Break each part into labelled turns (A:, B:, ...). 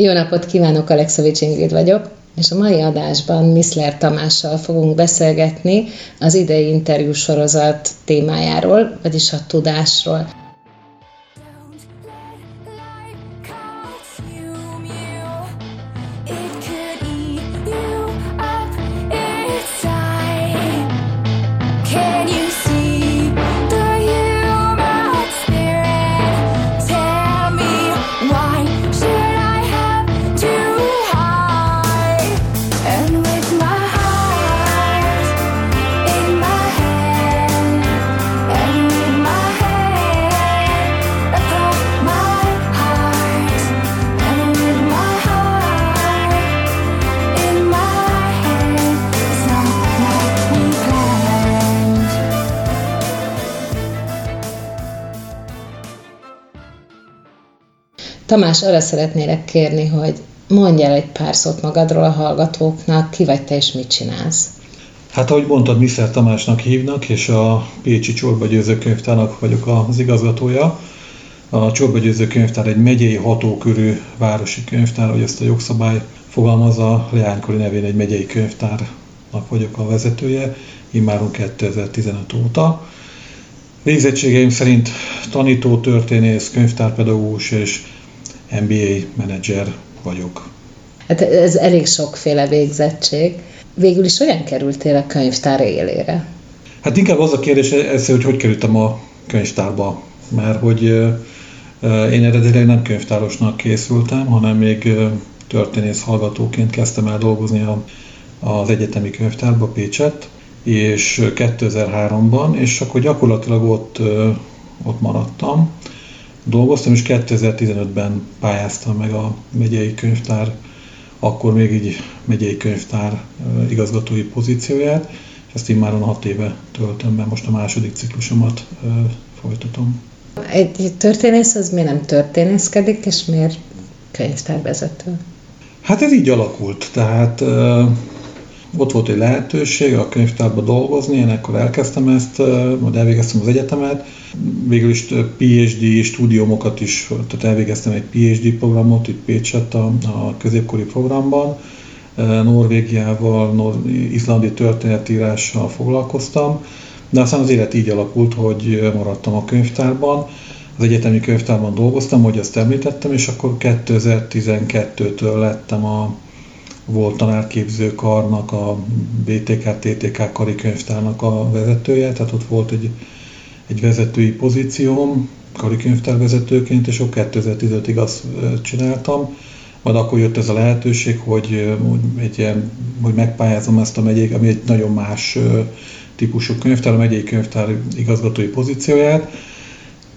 A: Jó napot kívánok, Alexovics Ingrid vagyok, és a mai adásban Miszler Tamással fogunk beszélgetni az idei interjú sorozat témájáról, vagyis a tudásról. Tamás, arra szeretnélek kérni, hogy mondj el egy pár szót magadról a hallgatóknak, ki vagy te és mit csinálsz.
B: Hát ahogy mondtad, Miszer Tamásnak hívnak, és a Pécsi Csorbagyőző Könyvtárnak vagyok az igazgatója. A Csorbagyőző Könyvtár egy megyei hatókörű városi könyvtár, hogy ezt a jogszabály fogalmazza, leánykori nevén egy megyei könyvtárnak vagyok a vezetője, immáron 2015 óta. Végzettségeim szerint tanító, történész, könyvtárpedagógus és MBA menedzser vagyok.
A: Hát ez elég sokféle végzettség. Végül is olyan kerültél a könyvtár élére?
B: Hát inkább az a kérdés, ez, hogy hogy kerültem a könyvtárba. Mert hogy én eredetileg nem könyvtárosnak készültem, hanem még történész hallgatóként kezdtem el dolgozni az egyetemi könyvtárba Pécset, és 2003-ban, és akkor gyakorlatilag ott, ott maradtam dolgoztam, és 2015-ben pályáztam meg a megyei könyvtár, akkor még így megyei könyvtár igazgatói pozícióját, és ezt már 6 éve töltöm be, most a második ciklusomat folytatom.
A: Egy történész az miért nem történészkedik, és miért könyvtárvezető?
B: Hát ez így alakult, tehát ott volt egy lehetőség a könyvtárban dolgozni, én akkor elkezdtem ezt, majd elvégeztem az egyetemet, végül is PhD stúdiumokat is, tehát elvégeztem egy PhD programot itt Pécset a, a középkori programban, Norvégiával, Nor- izlandi történetírással foglalkoztam, de aztán az élet így alakult, hogy maradtam a könyvtárban, az egyetemi könyvtárban dolgoztam, hogy azt említettem, és akkor 2012-től lettem a volt tanárképző karnak, a BTK-TTK karikönyvtárnak a vezetője, tehát ott volt egy, egy vezetői pozícióm, karikönyvtárvezetőként, és ott 2015-ig azt csináltam. Majd akkor jött ez a lehetőség, hogy, egy ilyen, hogy megpályázom ezt a megyék, ami egy nagyon más típusú könyvtár, a megyei könyvtár igazgatói pozícióját,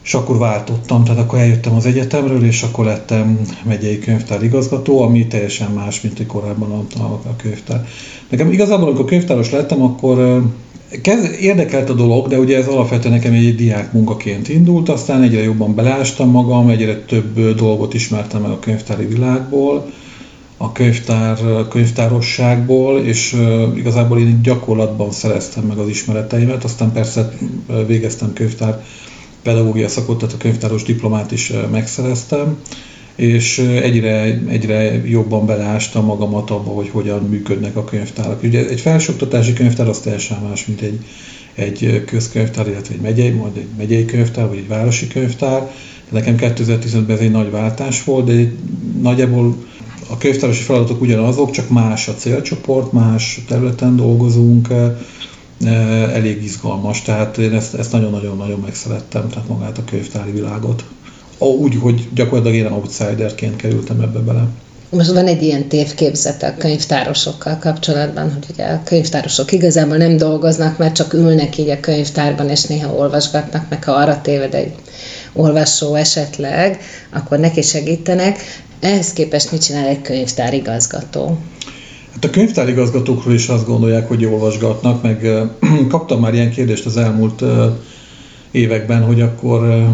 B: és akkor váltottam, tehát akkor eljöttem az egyetemről, és akkor lettem megyei könyvtár igazgató, ami teljesen más, mint egy korábban a, a, a könyvtár. Nekem igazából, amikor könyvtáros lettem, akkor kezd, érdekelt a dolog, de ugye ez alapvetően nekem egy diák munkaként indult, aztán egyre jobban beleástam magam, egyre több dolgot ismertem meg a könyvtári világból, a könyvtár, a könyvtárosságból, és igazából én gyakorlatban szereztem meg az ismereteimet, aztán persze végeztem könyvtár pedagógia szakot, tehát a könyvtáros diplomát is megszereztem, és egyre, egyre jobban beleástam magamat abba, hogy hogyan működnek a könyvtárak. Ugye egy felsőoktatási könyvtár az teljesen más, mint egy, egy közkönyvtár, illetve egy megyei, majd egy megyei könyvtár, vagy egy városi könyvtár. Nekem 2015-ben ez egy nagy váltás volt, de nagyjából a könyvtárosi feladatok ugyanazok, csak más a célcsoport, más területen dolgozunk, elég izgalmas, tehát én ezt, ezt nagyon-nagyon-nagyon megszerettem, tehát magát a könyvtári világot. Úgy, hogy gyakorlatilag én outsiderként kerültem ebbe bele.
A: Most van egy ilyen tévképzete a könyvtárosokkal kapcsolatban, hogy ugye a könyvtárosok igazából nem dolgoznak, mert csak ülnek így a könyvtárban, és néha olvasgatnak, meg ha arra téved egy olvasó esetleg, akkor neki segítenek. Ehhez képest mit csinál egy könyvtár igazgató?
B: Hát a könyvtárigazgatókról is azt gondolják, hogy olvasgatnak, meg kaptam már ilyen kérdést az elmúlt években, hogy akkor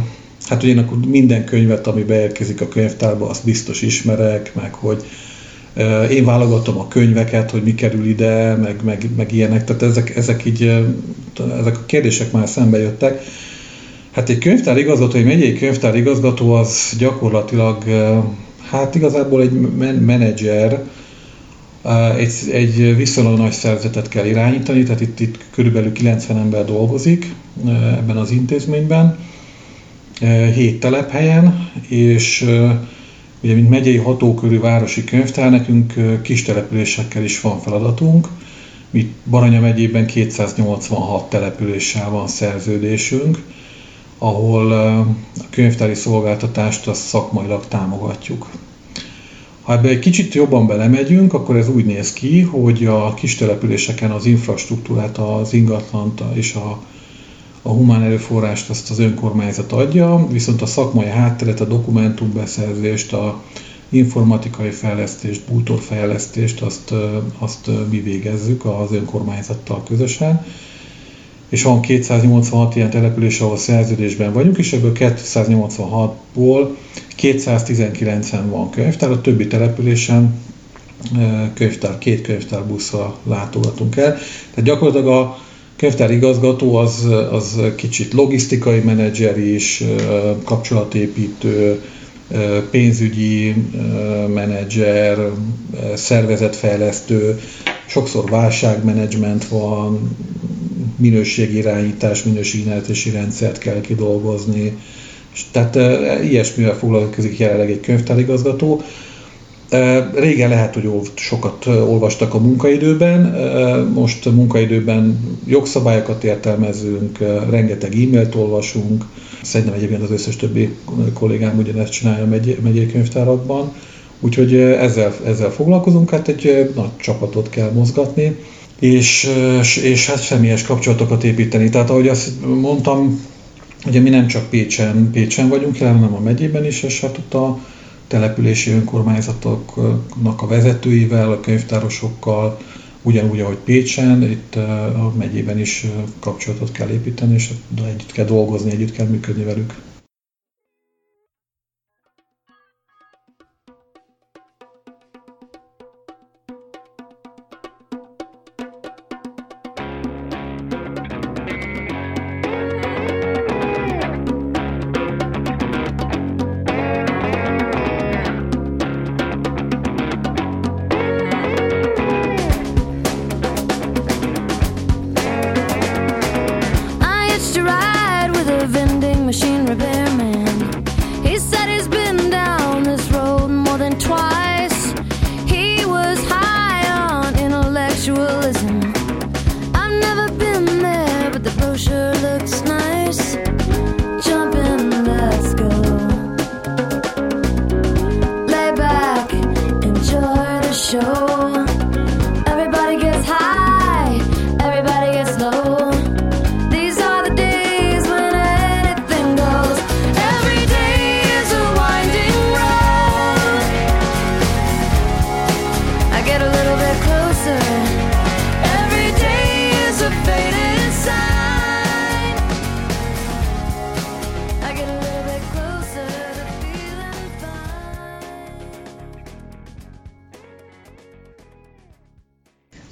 B: hát hogy én akkor minden könyvet, ami beérkezik a könyvtárba, azt biztos ismerek, meg hogy én válogatom a könyveket, hogy mi kerül ide, meg, meg, meg ilyenek, tehát ezek, ezek így, ezek a kérdések már szembe jöttek. Hát egy könyvtár igazgató, egy megyei könyvtár igazgató az gyakorlatilag Hát igazából egy menedzser egy, egy viszonylag nagy szervezetet kell irányítani, tehát itt, itt körülbelül 90 ember dolgozik ebben az intézményben, hét telephelyen, és ugye, mint megyei hatókörű városi könyvtár, nekünk kis településekkel is van feladatunk. Mi Baranya megyében 286 településsel van szerződésünk, ahol a könyvtári szolgáltatást azt szakmailag támogatjuk. Ha ebbe egy kicsit jobban belemegyünk, akkor ez úgy néz ki, hogy a kis településeken az infrastruktúrát, az ingatlant és a, a humán erőforrást azt az önkormányzat adja, viszont a szakmai hátteret, a dokumentumbeszerzést, a informatikai fejlesztést, bútorfejlesztést, azt, azt mi végezzük az önkormányzattal közösen. És van 286 ilyen település, ahol szerződésben vagyunk, és ebből 286-ból 219-en van könyvtár, a többi településen könyvtár, két könyvtár buszra látogatunk el. Tehát gyakorlatilag a könyvtár igazgató az, az kicsit logisztikai menedzser is, kapcsolatépítő, pénzügyi menedzser, szervezetfejlesztő, sokszor válságmenedzsment van, minőségirányítás, minőségirányítási rendszert kell kidolgozni. És tehát e, ilyesmivel foglalkozik jelenleg egy könyvtárigazgató. E, régen lehet, hogy sokat olvastak a munkaidőben, e, most munkaidőben jogszabályokat értelmezünk, rengeteg e-mailt olvasunk, szerintem egyébként az összes többi kollégám ugyanezt csinálja a megyei könyvtárakban, úgyhogy ezzel, ezzel foglalkozunk, hát egy nagy csapatot kell mozgatni. És, és hát személyes kapcsolatokat építeni. Tehát ahogy azt mondtam, ugye mi nem csak Pécsen, Pécsen vagyunk jelen, hanem a megyében is, és hát ott a települési önkormányzatoknak a vezetőivel, a könyvtárosokkal, ugyanúgy, ahogy Pécsen, itt a megyében is kapcsolatot kell építeni, és együtt kell dolgozni, együtt kell működni velük.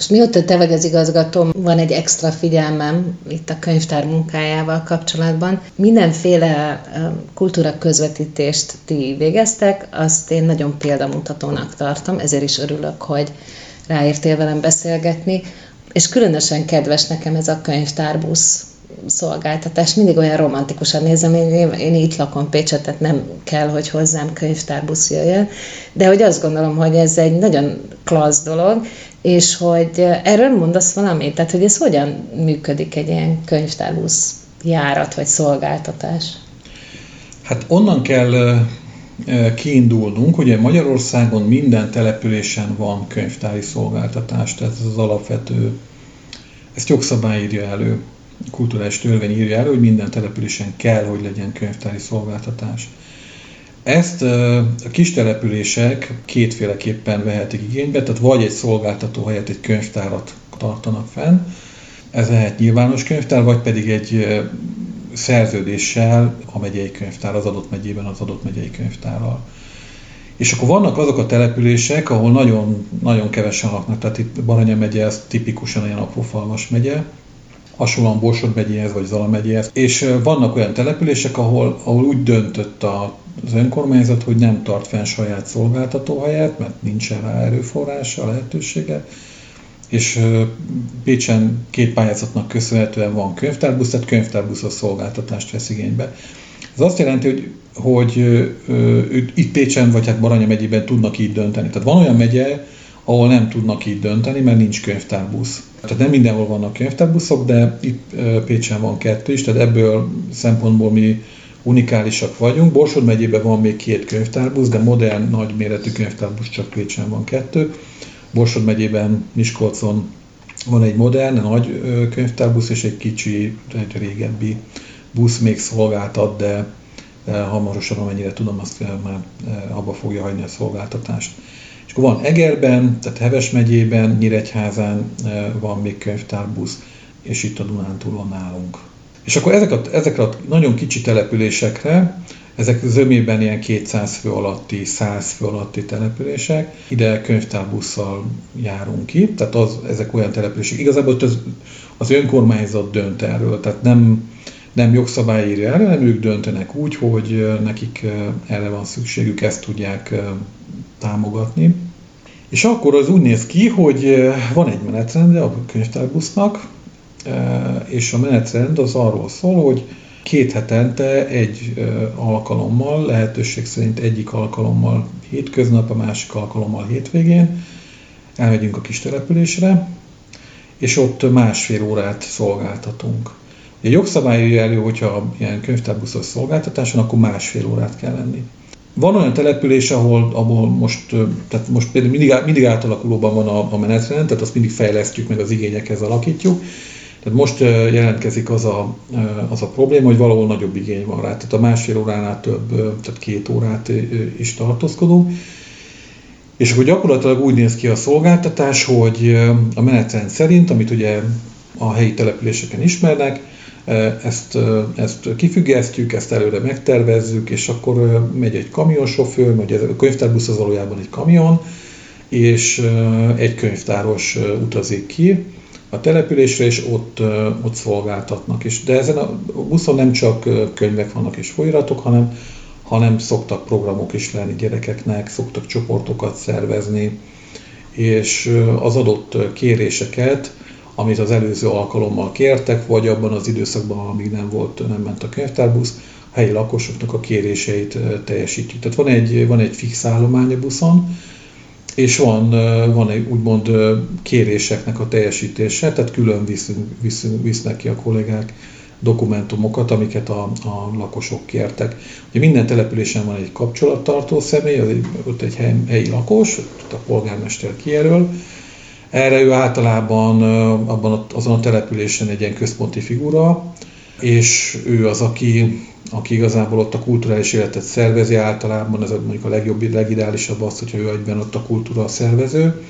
B: Mióta te vagy az igazgatóm, van egy extra figyelmem itt a könyvtár munkájával kapcsolatban. Mindenféle kultúra közvetítést ti végeztek, azt én nagyon példamutatónak tartom, ezért is örülök, hogy ráértél velem beszélgetni, és különösen kedves nekem ez a könyvtárbusz szolgáltatás. Mindig olyan romantikusan nézem, én, én itt lakom Pécset, tehát nem kell, hogy hozzám könyvtárbusz jöjjön, de hogy azt gondolom, hogy ez egy nagyon klassz dolog, és hogy erről mondasz valamit? Tehát, hogy ez hogyan működik egy ilyen könyvtárbusz járat vagy szolgáltatás? Hát onnan kell kiindulnunk, ugye Magyarországon minden településen van könyvtári szolgáltatás, tehát ez az alapvető, ezt jogszabály írja elő, kulturális törvény írja elő, hogy minden településen kell, hogy legyen könyvtári szolgáltatás. Ezt a kis települések kétféleképpen vehetik igénybe, tehát vagy egy szolgáltató helyett egy könyvtárat tartanak fenn, ez lehet nyilvános könyvtár, vagy pedig egy szerződéssel a megyei könyvtár az adott megyében az adott megyei könyvtárral. És akkor vannak azok a települések, ahol nagyon, nagyon kevesen laknak, tehát itt Baranya megye, ez tipikusan ilyen aprófalmas megye, hasonlóan Borsod megyéhez vagy Zala megyéhez. És vannak olyan települések, ahol, ahol úgy döntött a az önkormányzat, hogy nem tart fenn saját szolgáltatóhelyet, mert nincsen rá erőforrása, lehetősége, és Pécsen két pályázatnak köszönhetően van könyvtárbusz, tehát könyvtárbuszos szolgáltatást vesz igénybe. Ez azt jelenti, hogy, hogy itt Pécsen vagy hát Baranya megyében tudnak így dönteni. Tehát van olyan megye, ahol nem tudnak így dönteni, mert nincs könyvtárbusz. Tehát nem mindenhol vannak könyvtárbuszok, de itt Pécsen van kettő is, tehát ebből szempontból mi unikálisak vagyunk. Borsod megyében van még két könyvtárbusz, de modern, nagyméretű könyvtárbusz csak Pécsen van kettő. Borsod megyében, Miskolcon van egy modern, nagy könyvtárbusz, és egy kicsi, egy régebbi busz még szolgáltat, de hamarosan, amennyire tudom, azt már abba fogja hagyni a szolgáltatást. Akkor van Egerben, tehát Heves megyében, Nyíregyházán van még könyvtárbusz, és itt a Dunántúlon nálunk. És akkor ezek a, ezekre a nagyon kicsi településekre, ezek zömében ilyen 200 fő alatti, 100 fő alatti települések, ide könyvtárbusszal járunk ki, tehát az, ezek olyan települések. Igazából az, az önkormányzat dönt erről, tehát nem, nem jogszabály írja erre, hanem ők döntenek úgy, hogy nekik erre van szükségük, ezt tudják támogatni. És akkor az úgy néz ki, hogy van egy menetrendje a könyvtárbusznak, és a menetrend az arról szól, hogy két hetente egy alkalommal, lehetőség szerint egyik alkalommal hétköznap, a másik alkalommal hétvégén elmegyünk a kis településre, és ott másfél órát szolgáltatunk. A jogszabály elő, hogyha ilyen könyvtárbuszos szolgáltatáson, akkor másfél órát kell lenni. Van olyan település, ahol, ahol most, tehát most például mindig, mindig átalakulóban van a, a menetrend, tehát azt mindig fejlesztjük, meg az igényekhez alakítjuk, tehát most jelentkezik az a, az a probléma, hogy valahol nagyobb igény van rá. Tehát a másfél óránál több, tehát két órát is tartózkodunk. És akkor gyakorlatilag úgy néz ki a szolgáltatás, hogy a menetrend szerint, amit ugye a helyi településeken ismernek, ezt, ezt kifüggesztjük, ezt előre megtervezzük, és akkor megy egy kamionsofőr, vagy a könyvtárbusz az valójában egy kamion, és egy könyvtáros utazik ki, a településre, és ott, ott szolgáltatnak is. De ezen a buszon nem csak könyvek vannak és folyiratok, hanem, hanem szoktak programok is lenni gyerekeknek, szoktak csoportokat szervezni, és az adott kéréseket, amit az előző alkalommal kértek, vagy abban az időszakban, amíg nem volt, nem ment a könyvtárbusz, a helyi lakosoknak a kéréseit teljesítjük. Tehát van egy, van egy fix állomány a buszon, és van, van egy úgymond kéréseknek a teljesítése, tehát külön viszünk, viszünk, visznek ki a kollégák dokumentumokat, amiket a, a lakosok kértek. Ugye minden településen van egy kapcsolattartó személy, az egy, ott egy hely, helyi lakos, ott a polgármester kijelöl. Erre ő általában abban azon a településen egy ilyen központi figura, és ő az, aki aki igazából ott a kulturális életet szervezi, általában ez mondjuk a legjobb, legideálisabb az, hogyha ő egyben ott a kultúra szervező.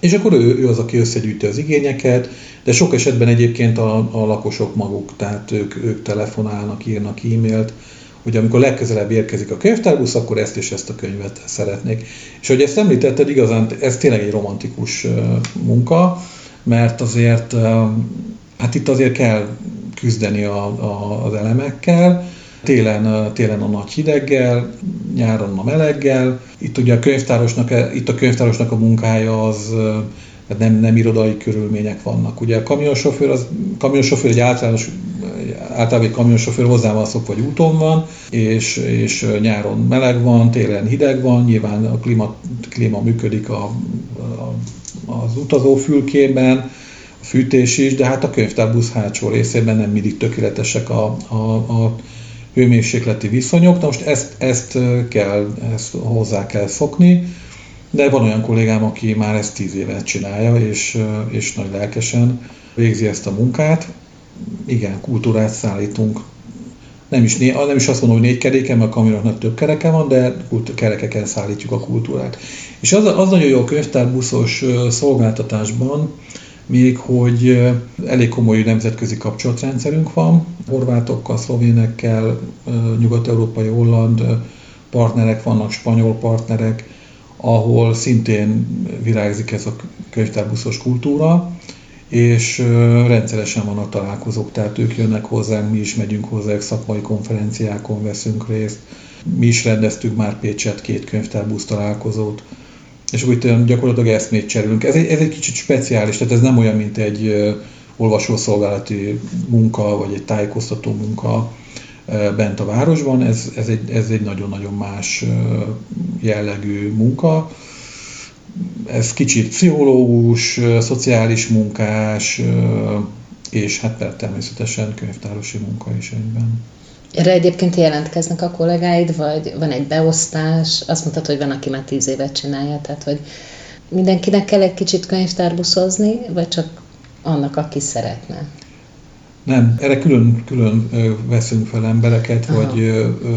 B: És akkor ő, ő az, aki összegyűjti az igényeket, de sok esetben egyébként a, a lakosok maguk, tehát ők, ők telefonálnak, írnak e-mailt, hogy amikor legközelebb érkezik a könyvtárbusz, akkor ezt és ezt a könyvet szeretnék. És hogy ezt említetted, igazán ez tényleg egy romantikus munka, mert azért, hát itt azért kell küzdeni a, a, az elemekkel, télen, télen a nagy hideggel, nyáron a meleggel. Itt ugye a könyvtárosnak, itt a könyvtárosnak a munkája az nem, nem irodai körülmények vannak. Ugye a kamionsofőr, az, kamionsofőr egy általános általában egy kamionsofőr hozzá van szokva, hogy úton van, és, és nyáron meleg van, télen hideg van, nyilván a klíma, klíma működik a, a, az utazófülkében, fűtés is, de hát a könyvtárbusz hátsó részében nem mindig tökéletesek a, a, a hőmérsékleti viszonyok. Na most ezt, ezt kell, ezt hozzá kell szokni, de van olyan kollégám, aki már ezt tíz évet csinálja, és, és nagy lelkesen végzi ezt a munkát. Igen, kultúrát szállítunk. Nem is, nem is azt mondom, hogy négy keréken, mert a kamionoknak több kereke van, de kerekeken szállítjuk a kultúrát. És az, az nagyon jó a könyvtárbuszos szolgáltatásban, még hogy elég komoly nemzetközi kapcsolatrendszerünk van, horvátokkal, szlovénekkel, nyugat-európai, holland partnerek vannak, spanyol partnerek, ahol szintén virágzik ez a könyvtárbuszos kultúra, és rendszeresen vannak találkozók, tehát ők jönnek hozzánk, mi is megyünk hozzá, szakmai konferenciákon veszünk részt, mi is rendeztünk már Pécset két könyvtárbusz találkozót, és úgy gyakorlatilag eszmét cserélünk. Ez egy, ez egy kicsit speciális, tehát ez nem olyan, mint egy olvasószolgálati munka, vagy egy tájékoztató munka bent a városban, ez, ez, egy, ez egy nagyon-nagyon más jellegű munka. Ez kicsit pszichológus, szociális munkás, és hát természetesen könyvtárosi munka is egyben.
A: Erre egyébként jelentkeznek a kollégáid, vagy van egy beosztás? Azt mondtad, hogy van, aki már tíz évet csinálja, tehát hogy mindenkinek kell egy kicsit könyvtárbuszozni, vagy csak annak, aki szeretne?
B: Nem, erre külön, külön veszünk fel embereket, Aha. vagy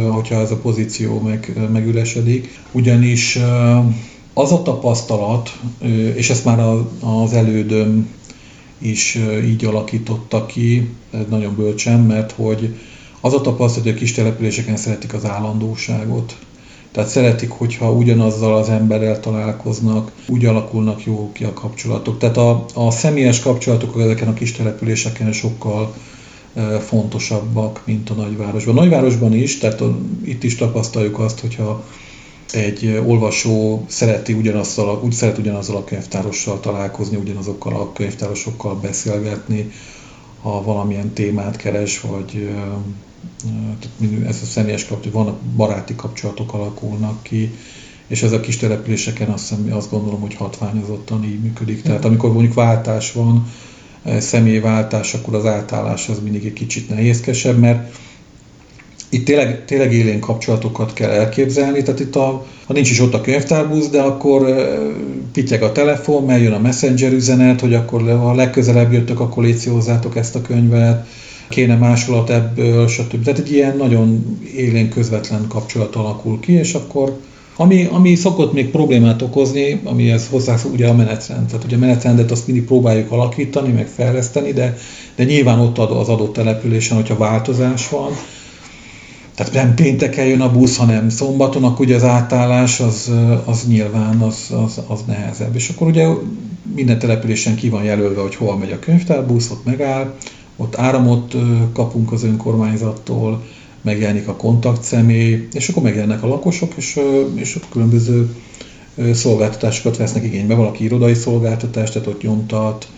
B: hogyha ez a pozíció meg, megüresedik. Ugyanis az a tapasztalat, és ezt már az elődöm is így alakította ki, nagyon bölcsen, mert hogy az a tapasztalat, hogy a kis településeken szeretik az állandóságot. Tehát szeretik, hogyha ugyanazzal az emberrel találkoznak, úgy alakulnak jó ki a kapcsolatok. Tehát a, a személyes kapcsolatok ezeken a kis településeken sokkal fontosabbak, mint a nagyvárosban. A nagyvárosban is, tehát itt is tapasztaljuk azt, hogyha egy olvasó szereti ugyanazzal, úgy szeret ugyanazzal a könyvtárossal találkozni, ugyanazokkal a könyvtárosokkal beszélgetni, ha valamilyen témát keres, vagy ez a személyes kapcsolat, vannak baráti kapcsolatok alakulnak ki, és ez a kis településeken azt, hiszem, azt gondolom, hogy hatványozottan így működik. Tehát amikor mondjuk váltás van, személyváltás, akkor az átállás az mindig egy kicsit nehézkesebb, mert itt tényleg, tényleg élén kapcsolatokat kell elképzelni, tehát itt a, ha nincs is ott a könyvtárbusz, de akkor pityeg a telefon, mert jön a messenger üzenet, hogy akkor ha legközelebb jöttök, akkor légy hozzátok ezt a könyvet, kéne másolat ebből, stb. Tehát egy ilyen nagyon élén közvetlen kapcsolat alakul ki, és akkor ami, ami szokott még problémát okozni, amihez hozzá ugye a menetrend. Tehát ugye a menetrendet azt mindig próbáljuk alakítani, meg fejleszteni, de, de nyilván ott az adott településen, hogyha változás van, tehát nem pénteken jön a busz, hanem szombaton, akkor ugye az átállás az, az nyilván az, az, az nehezebb. És akkor ugye minden településen ki van jelölve, hogy hol megy a könyvtárbusz, ott megáll, ott áramot kapunk az önkormányzattól, megjelenik a kontaktszemély, és akkor megjelennek a lakosok, és, és ott különböző szolgáltatásokat vesznek igénybe. Valaki irodai szolgáltatást, tehát ott nyomtat,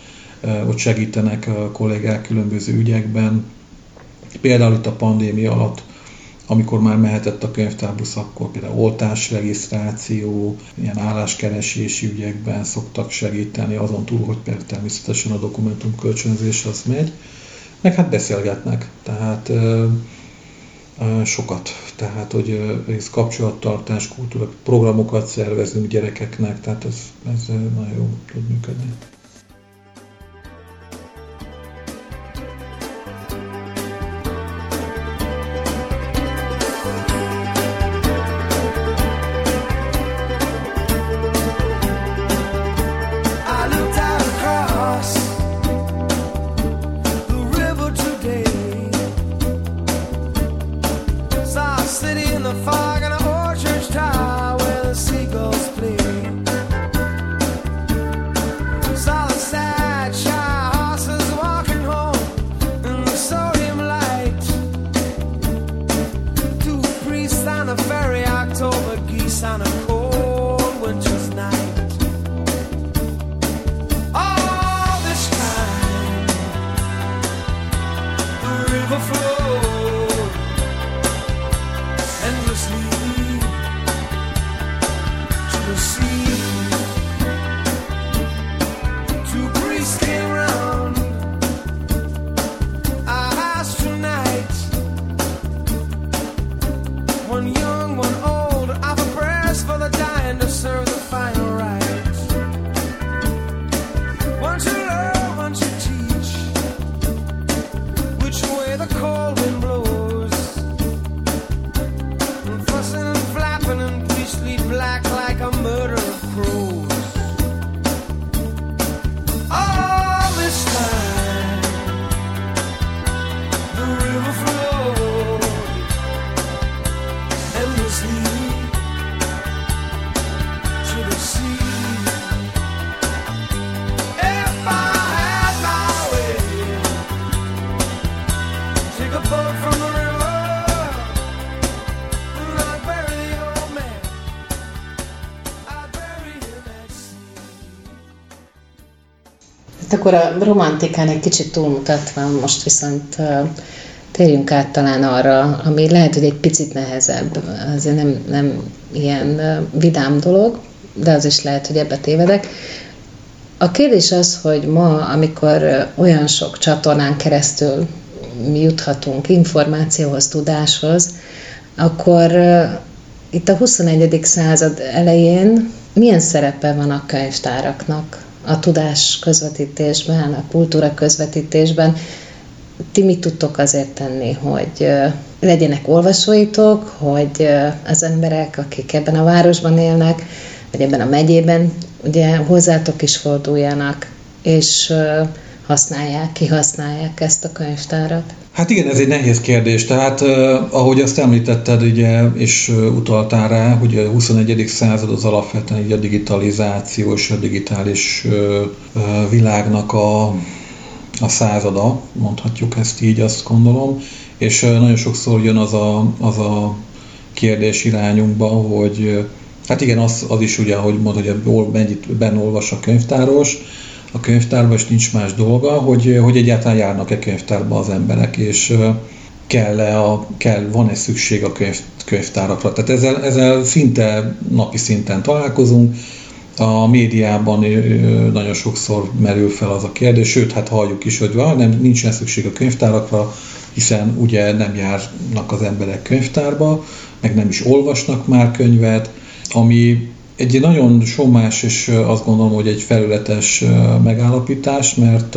B: ott segítenek a kollégák különböző ügyekben. Például itt a pandémia alatt amikor már mehetett a könyvtárbusz, akkor például oltásregisztráció, ilyen álláskeresési ügyekben szoktak segíteni, azon túl, hogy például természetesen a dokumentum kölcsönzés az megy, meg hát beszélgetnek, tehát ö, ö, sokat, tehát hogy ez kapcsolattartás, kultúra, programokat szervezünk gyerekeknek, tehát ez, ez nagyon jó tud működni.
A: Akkor a romantikán egy kicsit túlmutatva, most viszont térjünk át talán arra, ami lehet, hogy egy picit nehezebb, azért nem, nem ilyen vidám dolog, de az is lehet, hogy ebbe tévedek. A kérdés az, hogy ma, amikor olyan sok csatornán keresztül juthatunk információhoz, tudáshoz, akkor itt a 21. század elején milyen szerepe van a könyvtáraknak a tudás közvetítésben, a kultúra közvetítésben? Ti mit tudtok azért tenni, hogy legyenek olvasóitok, hogy az emberek, akik ebben a városban élnek, vagy ebben a megyében, ugye hozzátok is forduljanak, és használják, kihasználják ezt a könyvtárat?
B: Hát igen, ez egy nehéz kérdés. Tehát, eh, ahogy azt említetted, ugye, és utaltál rá, hogy a 21. század az alapvetően a digitalizáció és a digitális eh, világnak a, a százada, mondhatjuk ezt így, azt gondolom. És nagyon sokszor jön az a, az a kérdés irányunkba, hogy hát igen, az, az is ugye, hogy mondod, hogy mennyit benne olvas a könyvtáros, a könyvtárban, és nincs más dolga, hogy, hogy egyáltalán járnak-e könyvtárba az emberek, és kell-e a, kell, van-e szükség a könyv, könyvtárakra. Tehát ezzel, ezzel szinte napi szinten találkozunk, a médiában nagyon sokszor merül fel az a kérdés, sőt, hát halljuk is, hogy van, nem, nincsen szükség a könyvtárakra, hiszen ugye nem járnak az emberek könyvtárba, meg nem is olvasnak már könyvet, ami egy nagyon somás, és azt gondolom, hogy egy felületes megállapítás, mert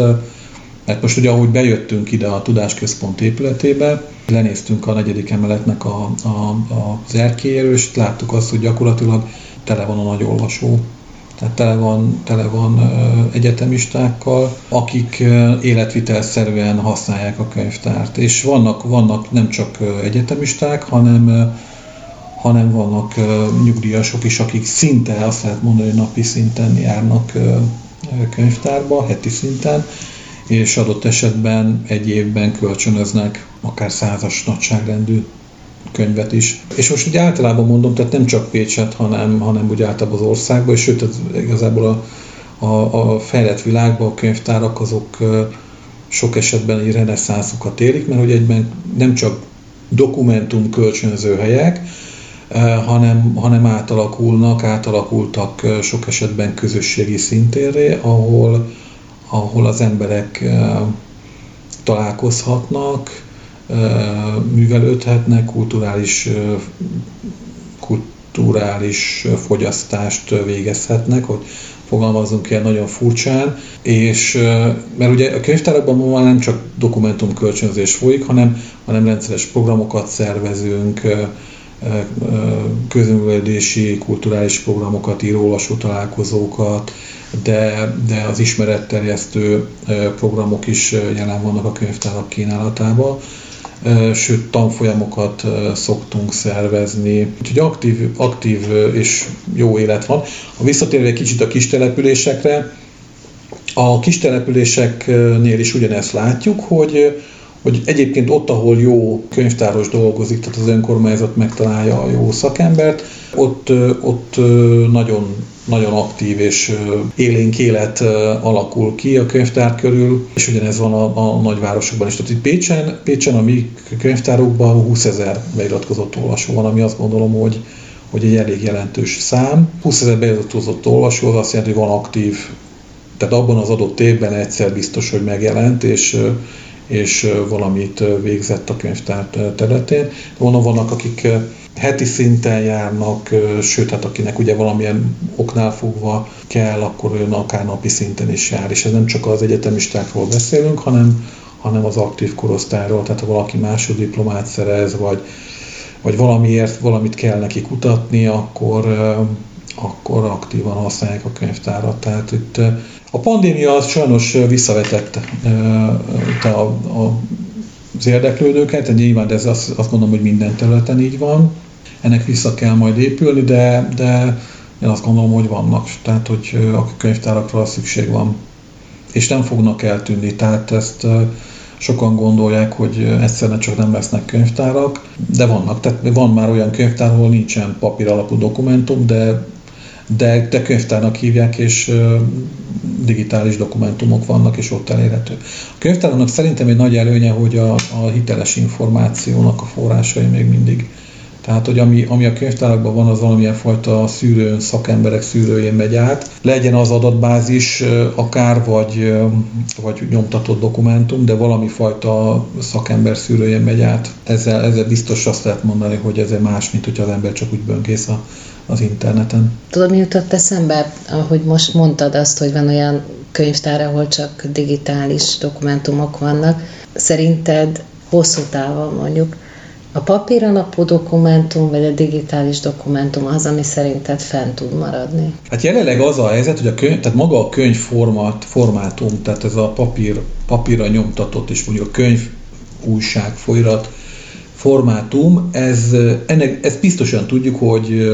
B: mert most ugye, ahogy bejöttünk ide a Tudásközpont épületébe, lenéztünk a negyedik emeletnek a, a, az erkélyéről, és láttuk azt, hogy gyakorlatilag tele van a nagy olvasó. Tehát tele van, tele van egyetemistákkal, akik életvitelszerűen használják a könyvtárt. És vannak, vannak nem csak egyetemisták, hanem hanem vannak nyugdíjasok is, akik szinte, azt lehet mondani, hogy napi szinten járnak könyvtárba, heti szinten, és adott esetben egy évben kölcsönöznek akár százas nagyságrendű könyvet is. És most ugye általában mondom, tehát nem csak Pécset, hanem, hanem úgy általában az országban, és sőt, ez igazából a, a, a fejlett világban a könyvtárak azok sok esetben egy reneszánszukat élik, mert hogy egyben nem csak dokumentum kölcsönző helyek, hanem, hanem átalakulnak, átalakultak sok esetben közösségi szintérre, ahol, ahol az emberek találkozhatnak, művelődhetnek, kulturális, kulturális fogyasztást végezhetnek, hogy fogalmazunk ilyen nagyon furcsán, és mert ugye a könyvtárakban ma nem csak dokumentumkölcsönzés folyik, hanem, hanem rendszeres programokat szervezünk, közművelési, kulturális programokat, író-olvasó találkozókat, de, de az ismeretterjesztő programok is jelen vannak a könyvtárak kínálatában sőt tanfolyamokat szoktunk szervezni. Úgyhogy aktív, aktív és jó élet van. Ha visszatérve egy kicsit a kis településekre, a kis településeknél is ugyanezt látjuk, hogy hogy egyébként ott, ahol jó könyvtáros dolgozik, tehát az önkormányzat megtalálja a jó szakembert, ott, ott nagyon, nagyon aktív és élénk élet alakul ki a könyvtár körül, és ugyanez van a, a nagyvárosokban is. Tehát itt Pécsen, Pécsen a mi könyvtárokban 20 ezer beiratkozott olvasó van, ami azt gondolom, hogy, hogy egy elég jelentős szám. 20 ezer beiratkozott olvasó az azt jelenti, hogy van aktív, tehát abban az adott évben egyszer biztos, hogy megjelent, és és valamit végzett a könyvtár területén. Vonal vannak, akik heti szinten járnak, sőt, hát akinek ugye valamilyen oknál fogva kell, akkor olyan akár napi szinten is jár. És ez nem csak az egyetemistákról beszélünk, hanem, hanem az aktív korosztályról, tehát ha valaki másoddiplomát szerez, vagy, vagy valamiért valamit kell neki kutatni, akkor, akkor aktívan használják a könyvtárat. Tehát itt a pandémia az sajnos visszavetette a, a, az érdeklődőket, nyilván ez azt, azt mondom, hogy minden területen így van. Ennek vissza kell majd épülni, de, de én azt gondolom, hogy vannak, tehát hogy a könyvtárakra szükség van. És nem fognak eltűnni, tehát ezt sokan gondolják, hogy egyszerűen csak nem lesznek könyvtárak, de vannak. Tehát van már olyan könyvtár, ahol nincsen papír alapú dokumentum, de de, de könyvtárnak hívják, és digitális dokumentumok vannak, és ott elérhető. A könyvtáraknak szerintem egy nagy előnye, hogy a, a hiteles információnak a forrásai még mindig tehát, hogy ami, ami a könyvtárakban van, az valamilyen fajta szűrőn, szakemberek szűrőjén megy át. Legyen az adatbázis akár, vagy, vagy nyomtatott dokumentum, de valami fajta szakember szűrőjén megy át. Ezzel, ezzel biztos azt lehet mondani, hogy ez más, mint hogy az ember csak úgy böngész a, az interneten.
A: Tudod, mi jutott eszembe, ahogy most mondtad azt, hogy van olyan könyvtár, ahol csak digitális dokumentumok vannak. Szerinted hosszú távon mondjuk a papír alapú dokumentum, vagy a digitális dokumentum az, ami szerinted fent tud maradni?
B: Hát jelenleg az a helyzet, hogy a könyv, tehát maga a könyv format, formátum, tehát ez a papír, papírra nyomtatott, és mondjuk a könyv, újság, folyrat, formátum, ez, ennek, ezt biztosan tudjuk, hogy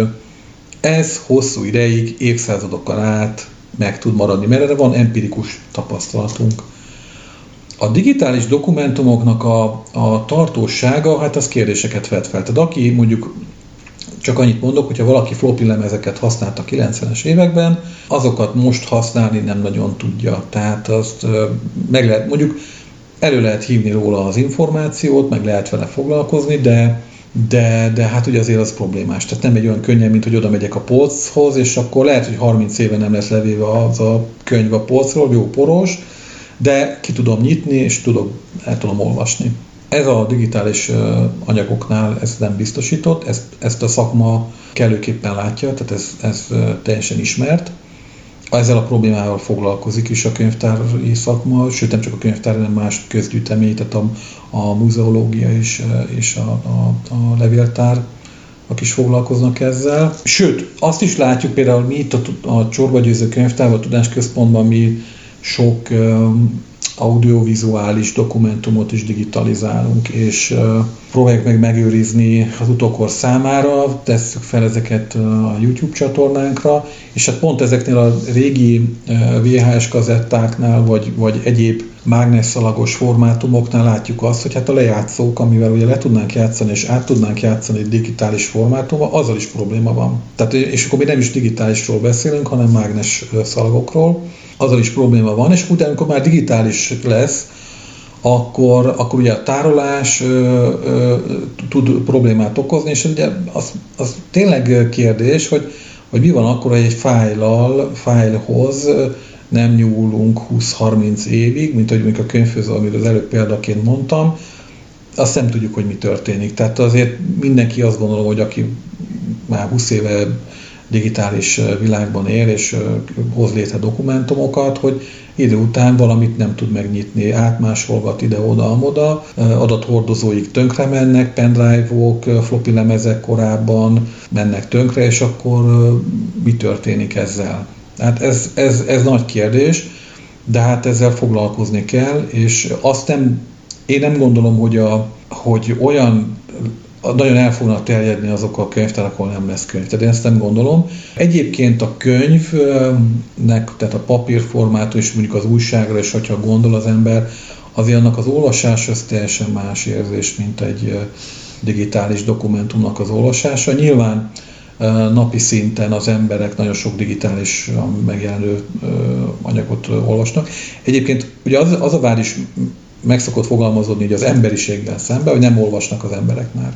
B: ez hosszú ideig, évszázadokkal át meg tud maradni, mert erre van empirikus tapasztalatunk. A digitális dokumentumoknak a, a tartósága, hát az kérdéseket vet fel. Tehát aki mondjuk csak annyit mondok, hogyha valaki floppy lemezeket használt a 90-es években, azokat most használni nem nagyon tudja. Tehát azt meg lehet, mondjuk elő lehet hívni róla az információt, meg lehet vele foglalkozni, de de, de hát ugye azért az problémás. Tehát nem egy olyan könnyen, mint hogy oda megyek a polchoz, és akkor lehet, hogy 30 éve nem lesz levéve az a könyv a polcról, jó poros, de ki tudom nyitni, és tudok, el tudom olvasni. Ez a digitális anyagoknál ez nem biztosított, ezt, ezt a szakma kellőképpen látja, tehát ez, ez teljesen ismert. Ezzel a problémával foglalkozik is a könyvtári szakma, sőt nem csak a könyvtár, hanem más közgyűjtemény, tehát a, a muzeológia és, és a, a, a levéltár akik is foglalkoznak ezzel. Sőt, azt is látjuk például mi itt a, a Csorba Győző Könyvtárban, a Tudásközpontban mi sok audiovizuális dokumentumot is digitalizálunk, és próbáljuk meg megőrizni az utókor számára, tesszük fel ezeket a YouTube csatornánkra, és hát pont ezeknél a régi VHS kazettáknál, vagy, vagy egyéb mágnesszalagos formátumoknál látjuk azt, hogy hát a lejátszók, amivel ugye le tudnánk játszani, és át tudnánk játszani digitális formátumba, azzal is probléma van. Tehát, és akkor mi nem is digitálisról beszélünk, hanem mágnes szalagokról azzal is probléma van, és utána, amikor már digitális lesz, akkor, akkor ugye a tárolás ö, ö, tud problémát okozni, és ugye az, az tényleg kérdés, hogy, hogy mi van akkor, hogy egy fájlal, fájlhoz nem nyúlunk 20-30 évig, mint ahogy a könyvfőző, amit az előbb példaként mondtam, azt nem tudjuk, hogy mi történik. Tehát azért mindenki azt gondolom, hogy aki már 20 éve digitális világban él, és hoz létre dokumentumokat, hogy idő után valamit nem tud megnyitni, átmásolgat ide-oda-amoda, adathordozóik tönkre mennek, pendrive-ok, floppy lemezek korábban mennek tönkre, és akkor mi történik ezzel? Hát ez, ez, ez nagy kérdés, de hát ezzel foglalkozni kell, és azt nem, én nem gondolom, hogy, a, hogy olyan nagyon el fognak terjedni azok a könyvtárak, ahol nem lesz könyv. Tehát én ezt nem gondolom. Egyébként a könyvnek, tehát a papírformátum és mondjuk az újságra, és hogyha gondol az ember, azért annak az olvasás az teljesen más érzés, mint egy digitális dokumentumnak az olvasása. Nyilván napi szinten az emberek nagyon sok digitális megjelenő anyagot olvasnak. Egyébként ugye az, az a vár is meg szokott fogalmazódni hogy az emberiséggel szemben, hogy nem olvasnak az emberek már.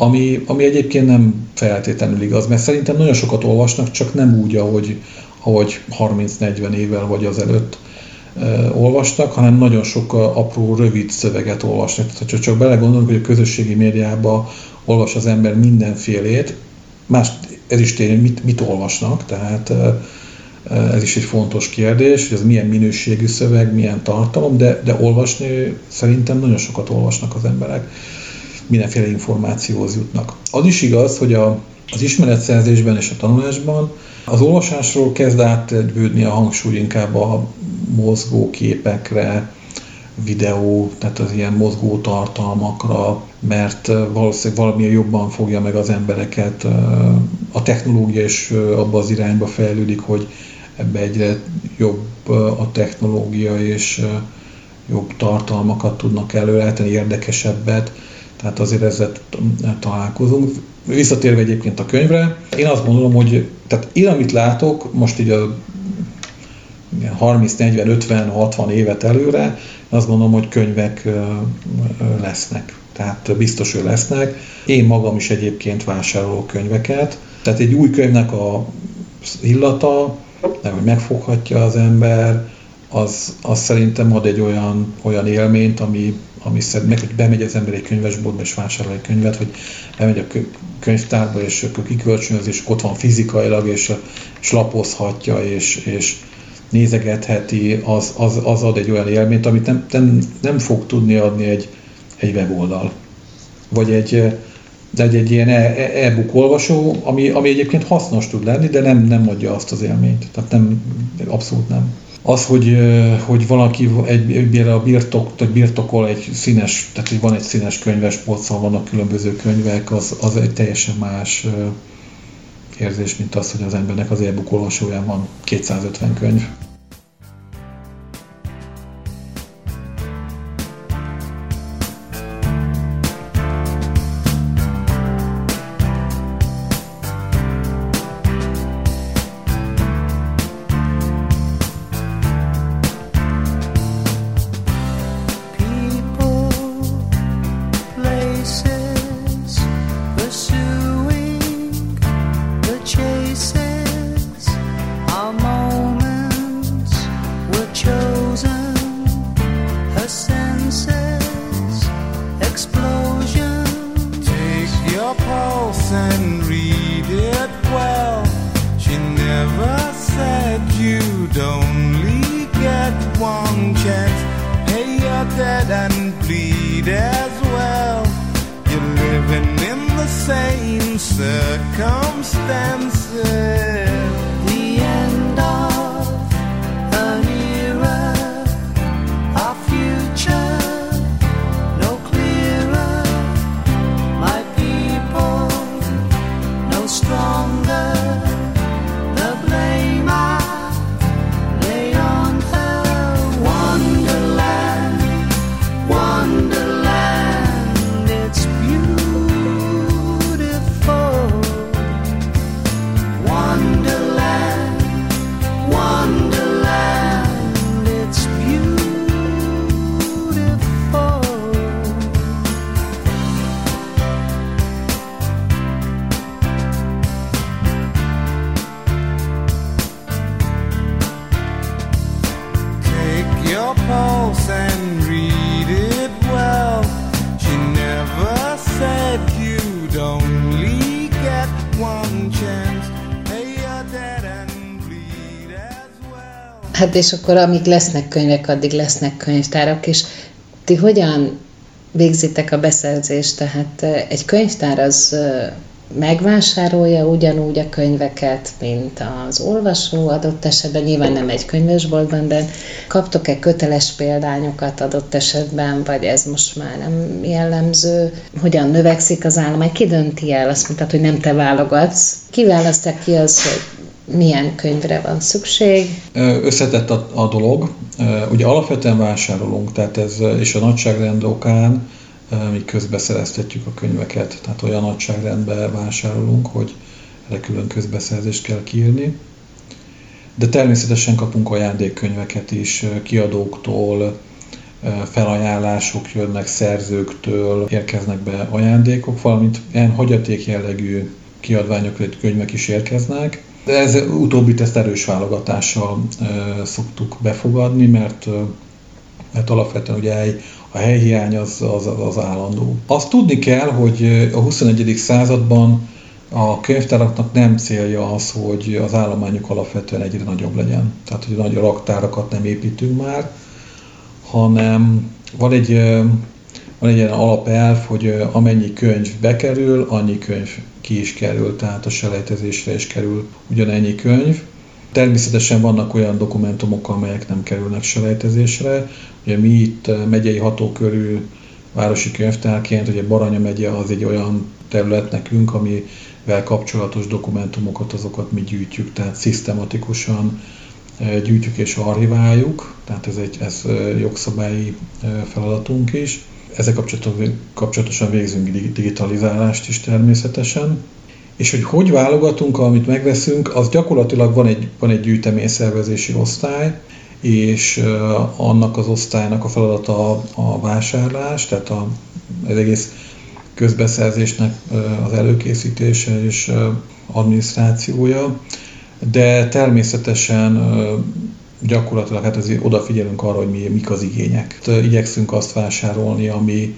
B: Ami, ami egyébként nem feltétlenül igaz, mert szerintem nagyon sokat olvasnak, csak nem úgy, ahogy, ahogy 30-40 évvel vagy azelőtt olvastak, hanem nagyon sok apró, rövid szöveget olvasnak. Tehát, ha csak belegondolunk, hogy a közösségi médiában olvas az ember mindenfélét, más, ez is tényleg, mit, mit olvasnak, tehát ez is egy fontos kérdés, hogy ez milyen minőségű szöveg, milyen tartalom, de, de olvasni szerintem nagyon sokat olvasnak az emberek mindenféle információhoz jutnak. Az is igaz, hogy a, az ismeretszerzésben és a tanulásban az olvasásról kezd átvődni a hangsúly inkább a mozgó képekre, videó, tehát az ilyen mozgó tartalmakra, mert valószínűleg valamilyen jobban fogja meg az embereket. A technológia is abba az irányba fejlődik, hogy ebbe egyre jobb a technológia, és jobb tartalmakat tudnak előállítani, érdekesebbet tehát azért ezzel találkozunk. Visszatérve egyébként a könyvre, én azt gondolom, hogy tehát én amit látok, most így a 30, 40, 50, 60 évet előre, azt gondolom, hogy könyvek lesznek. Tehát biztos, hogy lesznek. Én magam is egyébként vásárolok könyveket. Tehát egy új könyvnek a illata, nem, hogy megfoghatja az ember, az, az szerintem ad egy olyan, olyan élményt, ami, ami meg, hogy bemegy az ember egy könyvesboltba és vásárol egy könyvet, hogy bemegy a könyvtárba, és akkor kikölcsönöz, és ott van fizikailag, és, és lapozhatja, és, és nézegetheti, az, az, az ad egy olyan élményt, amit nem, nem, nem fog tudni adni egy, egy weboldal. Vagy egy, de egy, egy ilyen e, e, e-book olvasó, ami, ami egyébként hasznos tud lenni, de nem, nem adja azt az élményt. Tehát nem, abszolút nem. Az, hogy, hogy valaki egy, egy a birtok, tehát birtokol egy színes, tehát hogy van egy színes könyves polcon, vannak különböző könyvek, az, az egy teljesen más érzés, mint az, hogy az embernek az e-book olvasóján van 250 könyv.
A: Hát és akkor amíg lesznek könyvek, addig lesznek könyvtárak, és ti hogyan végzitek a beszerzést? Tehát egy könyvtár az megvásárolja ugyanúgy a könyveket, mint az olvasó adott esetben, nyilván nem egy könyvesboltban, de kaptok-e köteles példányokat adott esetben, vagy ez most már nem jellemző? Hogyan növekszik az állomány? Ki dönti el? Azt mondtad, hogy nem te válogatsz. Ki választja ki az, hogy milyen könyvre van szükség?
B: Összetett a, a dolog. Ugye alapvetően vásárolunk, tehát ez és a nagyságrend okán mi közbeszereztetjük a könyveket, tehát olyan nagyságrendben vásárolunk, hogy erre külön közbeszerzést kell kiírni. De természetesen kapunk ajándékkönyveket is kiadóktól, felajánlások jönnek szerzőktől, érkeznek be ajándékok, valamint ilyen hagyaték jellegű kiadványok, könyvek is érkeznek. De ez utóbbit ezt erős válogatással szoktuk befogadni, mert, mert alapvetően ugye a helyhiány az, az, az állandó. Azt tudni kell, hogy a 21. században a könyvtáraknak nem célja az, hogy az állományuk alapvetően egyre nagyobb legyen. Tehát, hogy nagy raktárakat nem építünk már, hanem van egy, van egy ilyen alapelv, hogy amennyi könyv bekerül, annyi könyv ki is kerül, tehát a selejtezésre is kerül ugyanennyi könyv. Természetesen vannak olyan dokumentumok, amelyek nem kerülnek selejtezésre. Ugye mi itt megyei hatókörű városi könyvtárként, ugye Baranya megye az egy olyan terület nekünk, amivel kapcsolatos dokumentumokat, azokat mi gyűjtjük, tehát szisztematikusan gyűjtjük és archiváljuk, tehát ez egy ez jogszabályi feladatunk is. Ezzel kapcsolatosan végzünk digitalizálást is természetesen. És hogy hogy válogatunk, amit megveszünk, az gyakorlatilag van egy, van egy gyűjteményszervezési osztály, és annak az osztálynak a feladata a, a vásárlás, tehát a, az egész közbeszerzésnek az előkészítése és adminisztrációja, de természetesen gyakorlatilag hát azért odafigyelünk arra, hogy mi, mik az igények. Igyekszünk azt vásárolni, ami,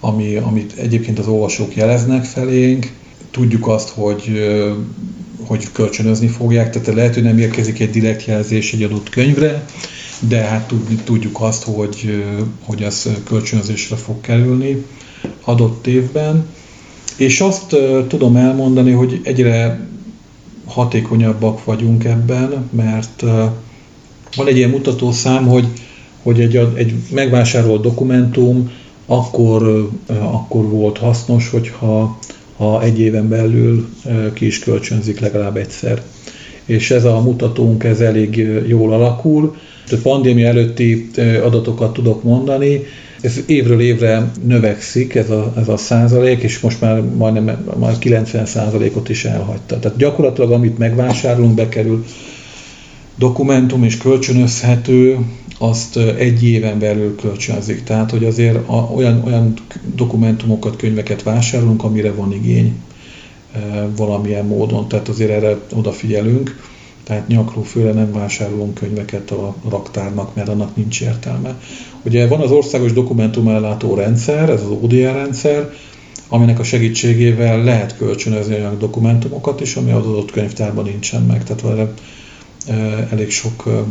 B: ami, amit egyébként az olvasók jeleznek felénk. Tudjuk azt, hogy hogy kölcsönözni fogják, tehát lehet, hogy nem érkezik egy direkt jelzés egy adott könyvre, de hát tudjuk azt, hogy, hogy ez kölcsönözésre fog kerülni adott évben. És azt tudom elmondani, hogy egyre hatékonyabbak vagyunk ebben, mert van egy ilyen mutatószám, hogy, hogy egy, egy megvásárolt dokumentum akkor, akkor volt hasznos, hogyha ha egy éven belül ki is kölcsönzik legalább egyszer. És ez a mutatónk ez elég jól alakul. A pandémia előtti adatokat tudok mondani, ez évről évre növekszik ez a, ez a százalék, és most már majdnem már 90 százalékot is elhagyta. Tehát gyakorlatilag amit megvásárolunk, bekerül dokumentum és kölcsönözhető, azt egy éven belül kölcsönzik. Tehát, hogy azért olyan, olyan dokumentumokat, könyveket vásárolunk, amire van igény valamilyen módon, tehát azért erre odafigyelünk. Tehát nyaklófőle nem vásárolunk könyveket a raktárnak, mert annak nincs értelme. Ugye van az országos dokumentumellátó rendszer, ez az ODR rendszer, aminek a segítségével lehet kölcsönözni olyan dokumentumokat is, ami az adott könyvtárban nincsen meg. Tehát elég sok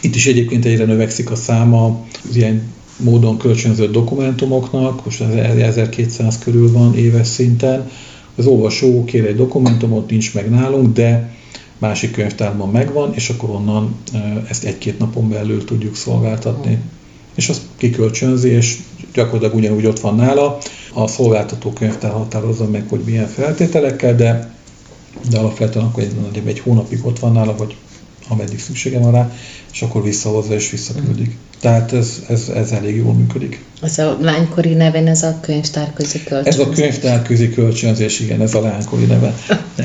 B: itt is egyébként egyre növekszik a száma az ilyen módon kölcsönzött dokumentumoknak, most az 1200 körül van éves szinten. Az olvasó kér egy dokumentumot, nincs meg nálunk, de másik könyvtárban megvan, és akkor onnan ezt egy-két napon belül tudjuk szolgáltatni. És azt kikölcsönzi, és gyakorlatilag ugyanúgy ott van nála. A szolgáltató könyvtár határozza meg, hogy milyen feltételekkel, de, de alapvetően akkor egy, egy hónapig ott van nála, vagy ameddig szüksége van rá, és akkor visszahozza és visszaküldik. Mm. Tehát ez, ez, ez elég jól működik.
A: Ez a lánykori neven ez a könyvtárközi kölcsönzés?
B: Ez a könyvtárközi kölcsönzés, igen, ez a lánykori neve.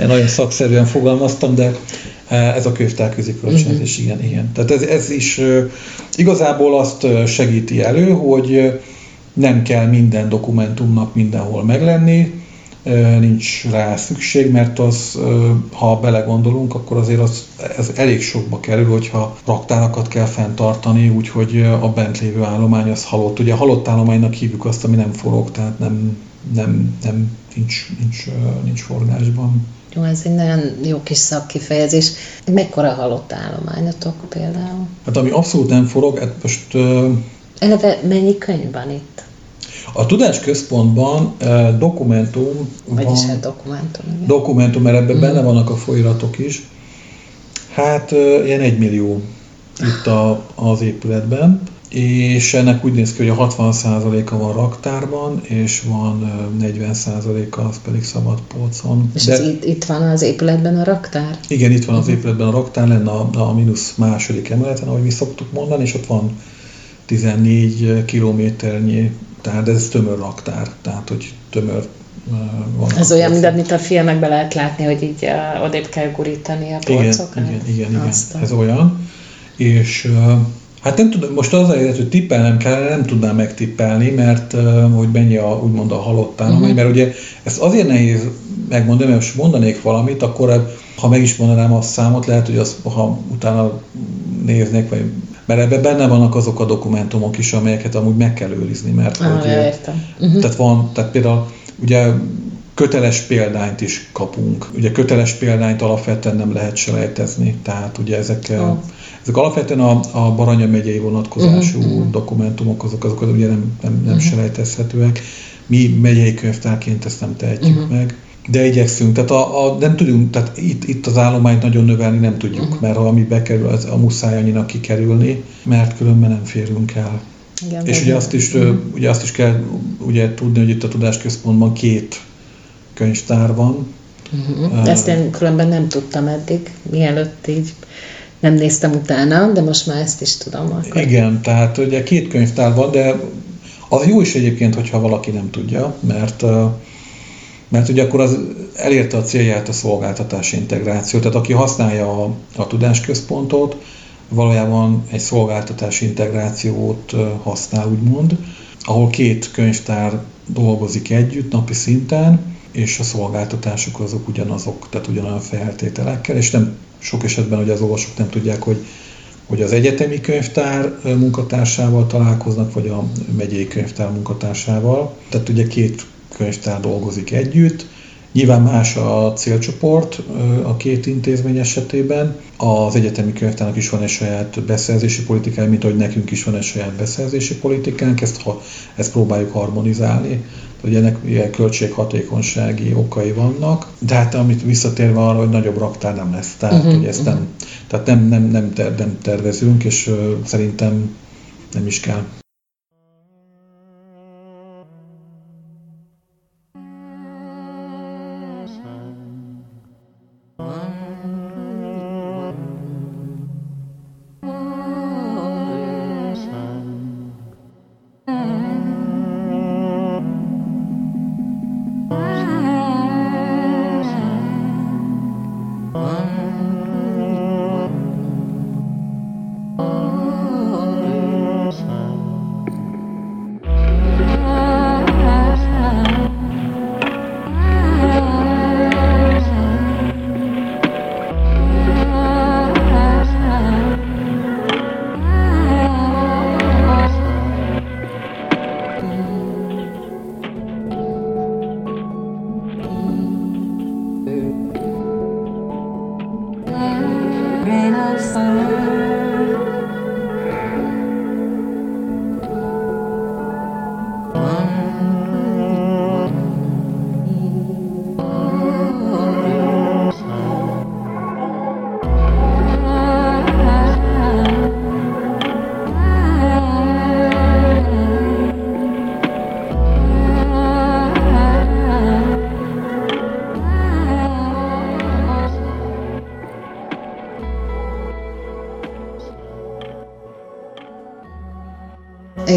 B: Nagyon szakszerűen fogalmaztam, de e, ez a könyvtárközi kölcsönzés, mm-hmm. igen, igen. Tehát ez, ez is igazából azt segíti elő, hogy nem kell minden dokumentumnak mindenhol meglenni, nincs rá szükség, mert az, ha belegondolunk, akkor azért az, ez elég sokba kerül, hogyha raktárakat kell fenntartani, úgyhogy a bent lévő állomány az halott. Ugye a halott állománynak hívjuk azt, ami nem forog, tehát nem, nem, nem nincs, nincs, nincs forgásban.
A: Jó, ez egy nagyon jó kis szakkifejezés. Mekkora halott állományotok például?
B: Hát ami abszolút nem forog, hát most...
A: Eleve mennyi könyv van itt?
B: A tudásközpontban uh, dokumentum
A: Vagyis van, hát dokumentum. Igen.
B: Dokumentum, mert ebben mm. benne vannak a folyiratok is. Hát uh, ilyen egy millió itt a, az épületben, és ennek úgy néz ki, hogy a 60%-a van raktárban, és van 40%-a az pedig szabad polcon.
A: És De, ez itt, itt van az épületben a raktár?
B: Igen, itt van az mhm. épületben a raktár, lenne a, a mínusz második emeleten, ahogy mi szoktuk mondani, és ott van 14 kilométernyi tehát ez tömör raktár, tehát hogy tömör
A: van. Ez olyan, mint amit a filmekben lehet látni, hogy így uh, odébb kell gurítani a polcokat?
B: Igen, igen, igen, igen. ez olyan. És uh, hát nem tudom, most az a helyzet, hogy tippelnem kell, nem tudnám megtippelni, mert uh, hogy mennyi a, úgymond a halott állomány, uh-huh. mert ugye ezt azért nehéz megmondani, mert most mondanék valamit, akkor ha meg is mondanám a számot, lehet, hogy az, ha utána néznék, vagy mert ebben benne vannak azok a dokumentumok is, amelyeket amúgy meg kell őrizni, mert
A: ah, hogy, értem. Uh-huh.
B: tehát van, tehát például ugye köteles példányt is kapunk. Ugye köteles példányt alapvetően nem lehet selejtezni, tehát ugye ezek, oh. ezek alapvetően a, a Baranya megyei vonatkozású uh-huh. dokumentumok, azok, azok ugye nem, nem, nem uh-huh. selejtezhetőek. Mi megyei könyvtárként ezt nem tehetjük uh-huh. meg de igyekszünk. Tehát a, a, nem tudunk, tehát itt, itt az állományt nagyon növelni nem tudjuk, uh-huh. mert ha ami bekerül, az a muszáj annyinak kikerülni, mert különben nem férünk el. Igen, és ugye azt, is, uh-huh. ugye azt is kell ugye tudni, hogy itt a Tudásközpontban két könyvtár van.
A: Uh-huh. Uh, ezt én különben nem tudtam eddig, mielőtt így nem néztem utána, de most már ezt is tudom.
B: Akkor. Igen, tehát ugye két könyvtár van, de az jó is egyébként, hogyha valaki nem tudja, mert mert ugye akkor az elérte a célját a szolgáltatási integráció. Tehát aki használja a, a tudásközpontot, valójában egy szolgáltatási integrációt használ, úgymond, ahol két könyvtár dolgozik együtt napi szinten, és a szolgáltatások azok ugyanazok, tehát ugyanolyan feltételekkel, és nem sok esetben, hogy az olvasók nem tudják, hogy, hogy az egyetemi könyvtár munkatársával találkoznak, vagy a megyei könyvtár munkatársával. Tehát ugye két könyvtár dolgozik együtt, Nyilván más a célcsoport a két intézmény esetében. Az egyetemi könyvtárnak is van egy saját beszerzési politikája, mint ahogy nekünk is van egy saját beszerzési politikánk, ezt, ha, ezt próbáljuk harmonizálni hogy ennek ilyen költséghatékonysági okai vannak, de hát amit visszatérve arra, hogy nagyobb raktár nem lesz, tehát uh-huh, hogy ezt uh-huh. nem, tehát nem, nem, nem, ter, nem tervezünk, és uh, szerintem nem is kell.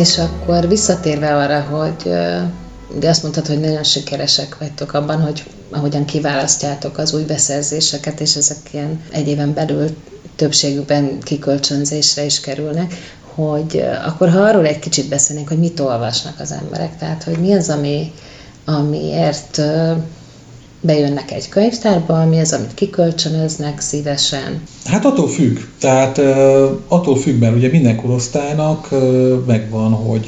A: És akkor visszatérve arra, hogy de azt mondtad, hogy nagyon sikeresek vagytok abban, hogy ahogyan kiválasztjátok az új beszerzéseket, és ezek ilyen egy éven belül többségükben kikölcsönzésre is kerülnek, hogy akkor ha arról egy kicsit beszélnénk, hogy mit olvasnak az emberek, tehát hogy mi az, ami, amiért bejönnek egy könyvtárba, mi az, amit kikölcsönöznek szívesen?
B: Hát attól függ. Tehát attól függ, mert ugye minden korosztálynak megvan, hogy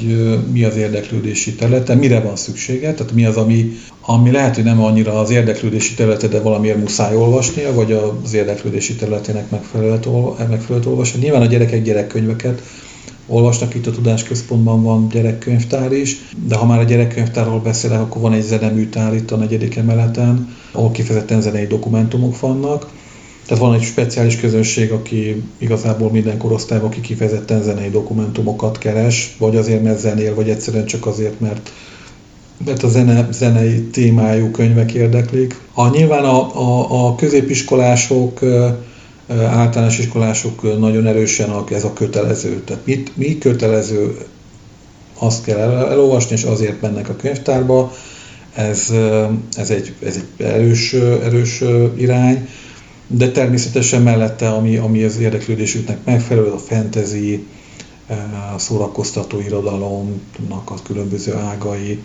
B: mi az érdeklődési területe, mire van szüksége, tehát mi az, ami, ami lehet, hogy nem annyira az érdeklődési területe, de valamiért muszáj olvasnia, vagy az érdeklődési területének megfelelőt, megfelelőt olvasni. Nyilván a gyerekek gyerekkönyveket olvasnak, itt a Tudásközpontban van gyerekkönyvtár is, de ha már a gyerekkönyvtárról beszélek, akkor van egy zeneműtár itt a negyedik emeleten, ahol kifejezetten zenei dokumentumok vannak. Tehát van egy speciális közönség, aki igazából minden korosztályban, aki kifejezetten zenei dokumentumokat keres, vagy azért, mert zenél, vagy egyszerűen csak azért, mert mert a zene, zenei témájú könyvek érdeklik. A, nyilván a, a, a középiskolások általános iskolások nagyon erősen ez a kötelező. Tehát mit, mi kötelező, azt kell el, elolvasni, és azért mennek a könyvtárba. Ez, ez, egy, ez egy erős, erős irány, de természetesen mellette, ami, ami az érdeklődésüknek megfelelő, a fantasy, a szórakoztató irodalomnak a különböző ágai,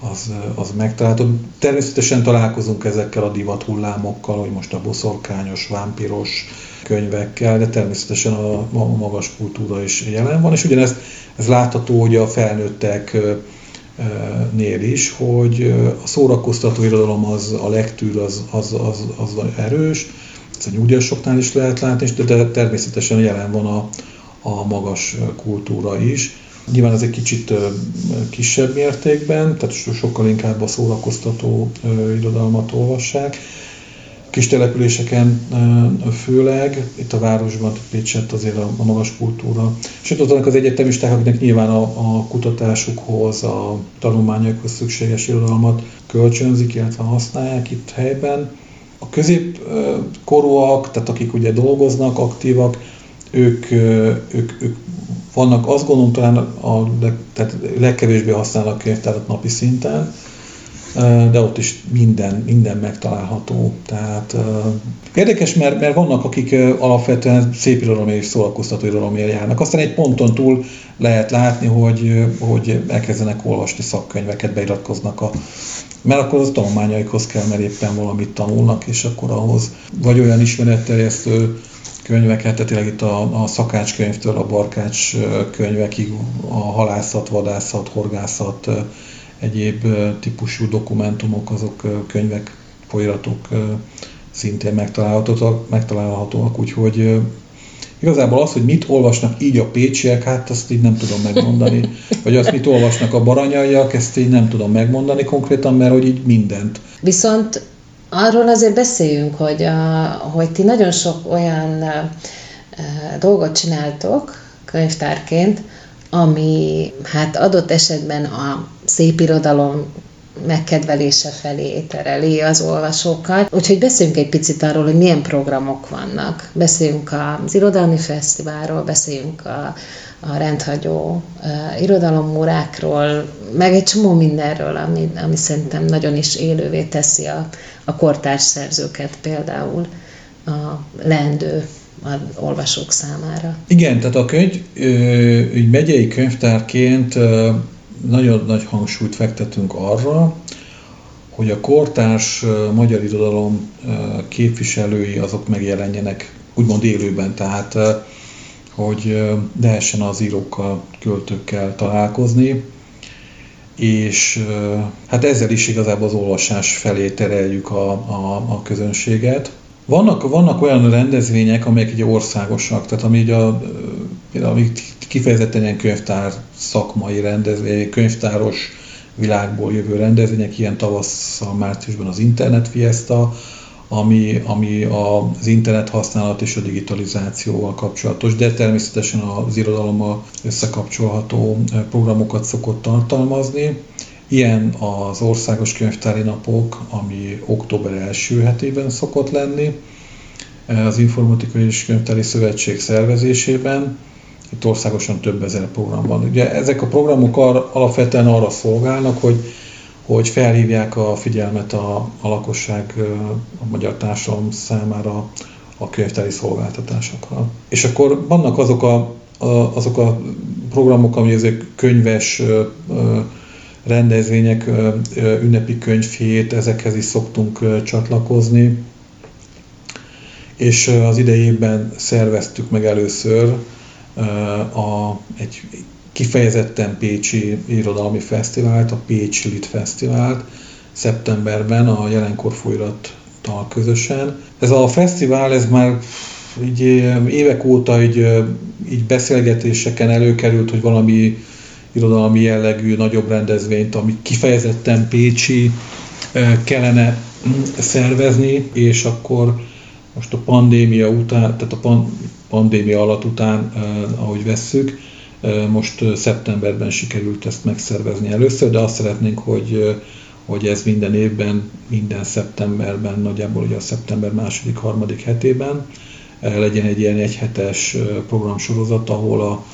B: az, az megtalálható. Természetesen találkozunk ezekkel a divat hullámokkal, hogy most a boszorkányos, vámpiros könyvekkel, de természetesen a, a magas kultúra is jelen van, és ugyanezt ez látható hogy a felnőttek nél is, hogy a szórakoztató irodalom az, a lektűr az, az, az, az erős, ez a nyugdíjasoknál is lehet látni, de természetesen jelen van a, a magas kultúra is. Nyilván ez egy kicsit kisebb mértékben, tehát sokkal inkább a szórakoztató irodalmat olvassák. Kis településeken főleg, itt a városban, Pécset azért a, a magas kultúra. És ott vannak az egyetemisták, akiknek nyilván a, a kutatásukhoz, a tanulmányokhoz szükséges irodalmat kölcsönzik, illetve használják itt helyben. A középkorúak, tehát akik ugye dolgoznak, aktívak, ők, ők, ők vannak, azt gondolom talán a leg, tehát legkevésbé használnak könyvtárat napi szinten, de ott is minden, minden megtalálható. Tehát érdekes, mert, mert vannak, akik alapvetően szép irodalomért és szórakoztató irodalomért járnak. Aztán egy ponton túl lehet látni, hogy, hogy elkezdenek olvasni szakkönyveket, beiratkoznak a mert akkor az tanulmányaikhoz kell, mert éppen valamit tanulnak, és akkor ahhoz vagy olyan ismeretterjesztő könyveket, tehát tényleg itt a, a szakácskönyvtől a barkács könyvekig, a halászat, vadászat, horgászat, egyéb típusú dokumentumok, azok könyvek, folyiratok szintén megtalálhatóak, megtalálhatóak úgyhogy igazából az, hogy mit olvasnak így a pécsiek, hát azt így nem tudom megmondani, vagy azt mit olvasnak a baranyaiak, ezt így nem tudom megmondani konkrétan, mert hogy így mindent.
A: Viszont arról azért beszéljünk, hogy, hogy ti nagyon sok olyan dolgot csináltok könyvtárként, ami hát adott esetben a szép irodalom megkedvelése felé tereli az olvasókat. Úgyhogy beszéljünk egy picit arról, hogy milyen programok vannak. Beszéljünk az Irodalmi Fesztiválról, beszéljünk a, a rendhagyó uh, irodalomórákról, meg egy csomó mindenről, ami, ami szerintem nagyon is élővé teszi a, a kortárs szerzőket például a leendő az olvasók számára.
B: Igen, tehát a könyv, egy megyei könyvtárként nagyon nagy hangsúlyt fektetünk arra, hogy a kortárs magyar irodalom képviselői azok megjelenjenek úgymond élőben, tehát hogy lehessen az írókkal, költőkkel találkozni, és hát ezzel is igazából az olvasás felé tereljük a, a, a közönséget. Vannak, vannak olyan rendezvények, amelyek egy országosak, tehát ami a, ami kifejezetten ilyen könyvtár szakmai rendezvény, könyvtáros világból jövő rendezvények, ilyen tavasszal, márciusban az Internet Fiesta, ami, ami az internet használat és a digitalizációval kapcsolatos, de természetesen az irodalommal összekapcsolható programokat szokott tartalmazni. Ilyen az Országos Könyvtári Napok, ami október első hetében szokott lenni, az Informatikai és Könyvtári Szövetség szervezésében. Itt országosan több ezer program van. Ugye ezek a programok ar, alapvetően arra szolgálnak, hogy, hogy felhívják a figyelmet a, a lakosság, a magyar társadalom számára a könyvtári szolgáltatásokra. És akkor vannak azok a, a, azok a programok, ami ezek könyves rendezvények, ünnepi könyvhét, ezekhez is szoktunk csatlakozni. És az idejében szerveztük meg először a, egy kifejezetten Pécsi Irodalmi Fesztivált, a Pécsi Lit Fesztivált szeptemberben a jelenkor folyrattal közösen. Ez a fesztivál, ez már így évek óta így, így beszélgetéseken előkerült, hogy valami irodalmi jellegű nagyobb rendezvényt, ami kifejezetten Pécsi kellene szervezni, és akkor most a pandémia után, tehát a pandémia alatt után, ahogy vesszük, most szeptemberben sikerült ezt megszervezni először, de azt szeretnénk, hogy, hogy ez minden évben, minden szeptemberben, nagyjából ugye a szeptember második, harmadik hetében legyen egy ilyen egyhetes programsorozat, ahol a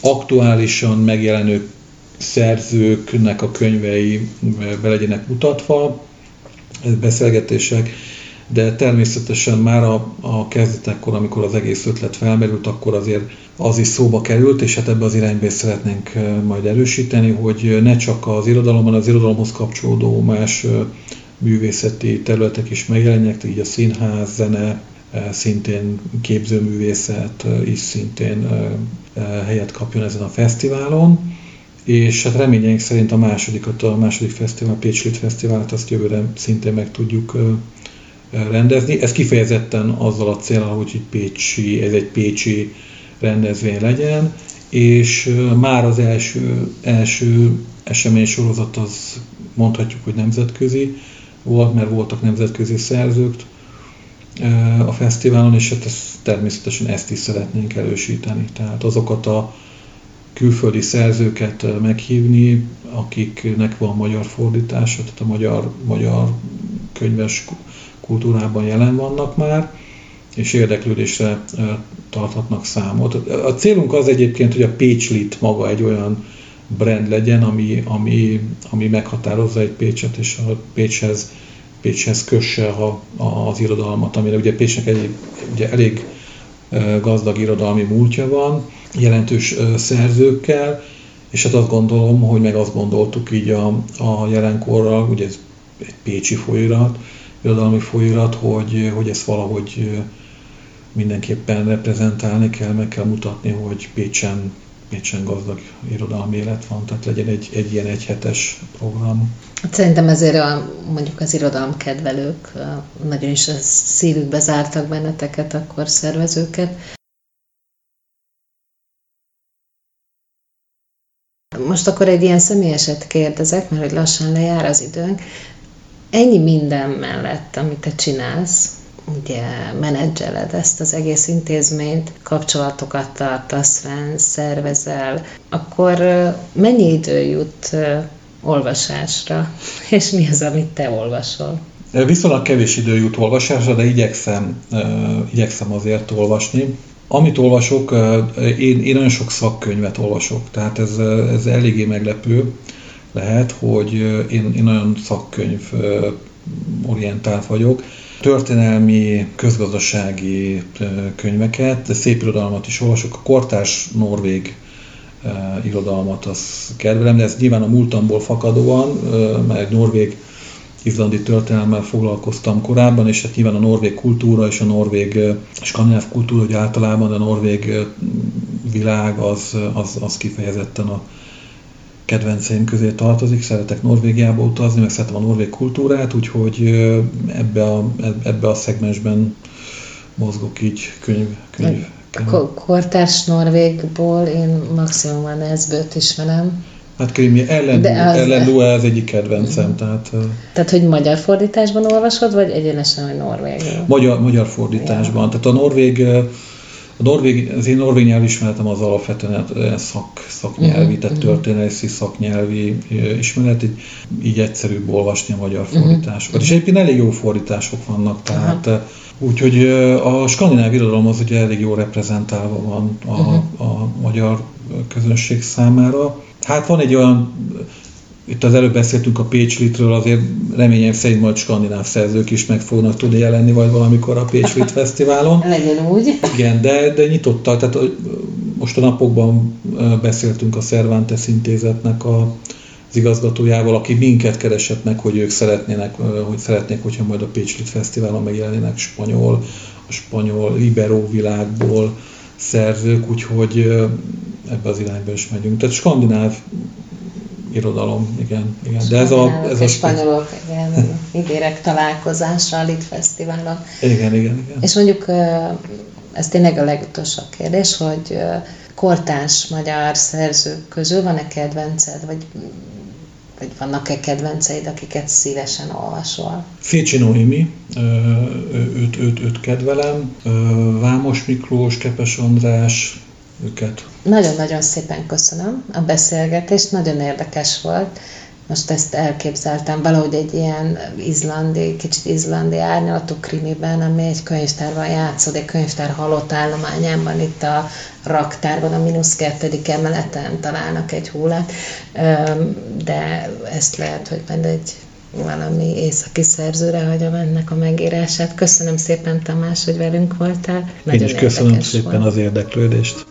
B: aktuálisan megjelenő szerzőknek a könyvei be legyenek mutatva, beszélgetések, de természetesen már a, a kezdetekkor, amikor az egész ötlet felmerült, akkor azért az is szóba került, és hát ebbe az irányba szeretnénk majd erősíteni, hogy ne csak az irodalomban, az irodalomhoz kapcsolódó más művészeti területek is megjelenjenek, így a színház, zene, szintén képzőművészet is szintén helyet kapjon ezen a fesztiválon. És hát reményeink szerint a másodikat, a második fesztivál, a Pécslit Fesztivált, azt jövőre szintén meg tudjuk rendezni. Ez kifejezetten azzal a célral, hogy egy pécsi, ez egy pécsi rendezvény legyen, és már az első, első esemény sorozat az mondhatjuk, hogy nemzetközi volt, mert voltak nemzetközi szerzők a fesztiválon, és hát ezt, természetesen ezt is szeretnénk elősíteni. Tehát azokat a külföldi szerzőket meghívni, akiknek van magyar fordítása, tehát a magyar, magyar könyves kultúrában jelen vannak már, és érdeklődésre tarthatnak számot. A célunk az egyébként, hogy a Pécslit maga egy olyan brand legyen, ami, ami, ami meghatározza egy Pécset, és a Pécshez, Pécshez kösse a, a, az irodalmat, amire ugye Pécsnek egy, ugye elég gazdag irodalmi múltja van, jelentős szerzőkkel, és hát azt gondolom, hogy meg azt gondoltuk így a, a jelenkorral, ugye ez egy pécsi folyóirat, irodalmi folyóirat, hogy, hogy ezt valahogy mindenképpen reprezentálni kell, meg kell mutatni, hogy Pécsen, Pécsen gazdag irodalmi élet van, tehát legyen egy, egy ilyen egyhetes program.
A: Hát szerintem ezért a, mondjuk az irodalom kedvelők nagyon is a szívükbe zártak benneteket, akkor szervezőket. Most akkor egy ilyen személyeset kérdezek, mert hogy lassan lejár az időnk. Ennyi minden mellett, amit te csinálsz, ugye menedzseled ezt az egész intézményt, kapcsolatokat tartasz fenn, szervezel, akkor mennyi idő jut olvasásra, és mi az, amit te olvasol?
B: Viszonylag kevés idő jut olvasásra, de igyekszem, igyekszem azért olvasni. Amit olvasok, én, én nagyon sok szakkönyvet olvasok, tehát ez, ez eléggé meglepő lehet, hogy én, én nagyon szakkönyv orientált vagyok. Történelmi, közgazdasági könyveket, szép irodalmat is olvasok. A kortárs norvég irodalmat az kedvelem, de ez nyilván a múltamból fakadóan, mert norvég izlandi történelmmel foglalkoztam korábban, és hát nyilván a norvég kultúra és a norvég skandináv kultúra, hogy általában a norvég világ az, az, az kifejezetten a kedvenceim közé tartozik, szeretek Norvégiába utazni, meg szeretem a norvég kultúrát, úgyhogy ebbe a, ebbe a szegmensben mozgok így könyv, könyv
A: kortárs norvégból én maximum a Nesbőt ismerem.
B: Hát Krimi, Ellen, De az... Ellen az egyik kedvencem. Tehát,
A: tehát, hogy magyar fordításban olvasod, vagy egyenesen, hogy norvégül?
B: Magyar, magyar fordításban. Ja. Tehát a norvég, a norvég, az én norvég nyelvismeretem az alapvetően szak, szaknyelvi, uh-huh, tehát uh-huh. történelmi szaknyelvi ismeret, így, így egyszerűbb olvasni a magyar uh-huh. fordításokat. És egyébként elég jó fordítások vannak, tehát uh-huh. Úgyhogy a skandináv irodalom az ugye elég jó reprezentálva van a, a magyar közönség számára. Hát van egy olyan, itt az előbb beszéltünk a Pécs Litről, azért reményem szerint majd skandináv szerzők is meg fognak tudni jelenni, vagy valamikor a Pécs Lit Fesztiválon.
A: Legyen úgy.
B: Igen, de, de nyitottak, tehát most a napokban beszéltünk a Cervantes intézetnek a, az igazgatójával, aki minket keresett meg, hogy ők szeretnének, hogy szeretnék, hogyha majd a Pécs Lit Fesztiválon megjelenének spanyol, a spanyol Ibero világból szerzők, úgyhogy ebbe az irányba is megyünk. Tehát skandináv irodalom, igen. igen.
A: De ez a, ez a spanyolok, igen, ígérek találkozásra a Lit Fesztiválon.
B: Igen, igen, igen.
A: És mondjuk ez tényleg a legutolsó kérdés, hogy kortárs magyar szerzők közül van-e kedvenced, vagy vagy vannak-e kedvenceid, akiket szívesen olvasol?
B: Fécsi Noémi, őt, őt, őt kedvelem, Vámos Miklós, Kepes András, őket.
A: Nagyon-nagyon szépen köszönöm a beszélgetést, nagyon érdekes volt most ezt elképzeltem valahogy egy ilyen izlandi, kicsit izlandi árnyalatú krimiben, ami egy könyvtárban játszódik, könyvtár halott állományában, itt a raktárban, a mínusz kettedik emeleten találnak egy hullát, de ezt lehet, hogy majd egy valami északi szerzőre hagyom ennek a megírását. Köszönöm szépen, Tamás, hogy velünk voltál.
B: Nagyon Én is köszönöm szépen volt. az érdeklődést.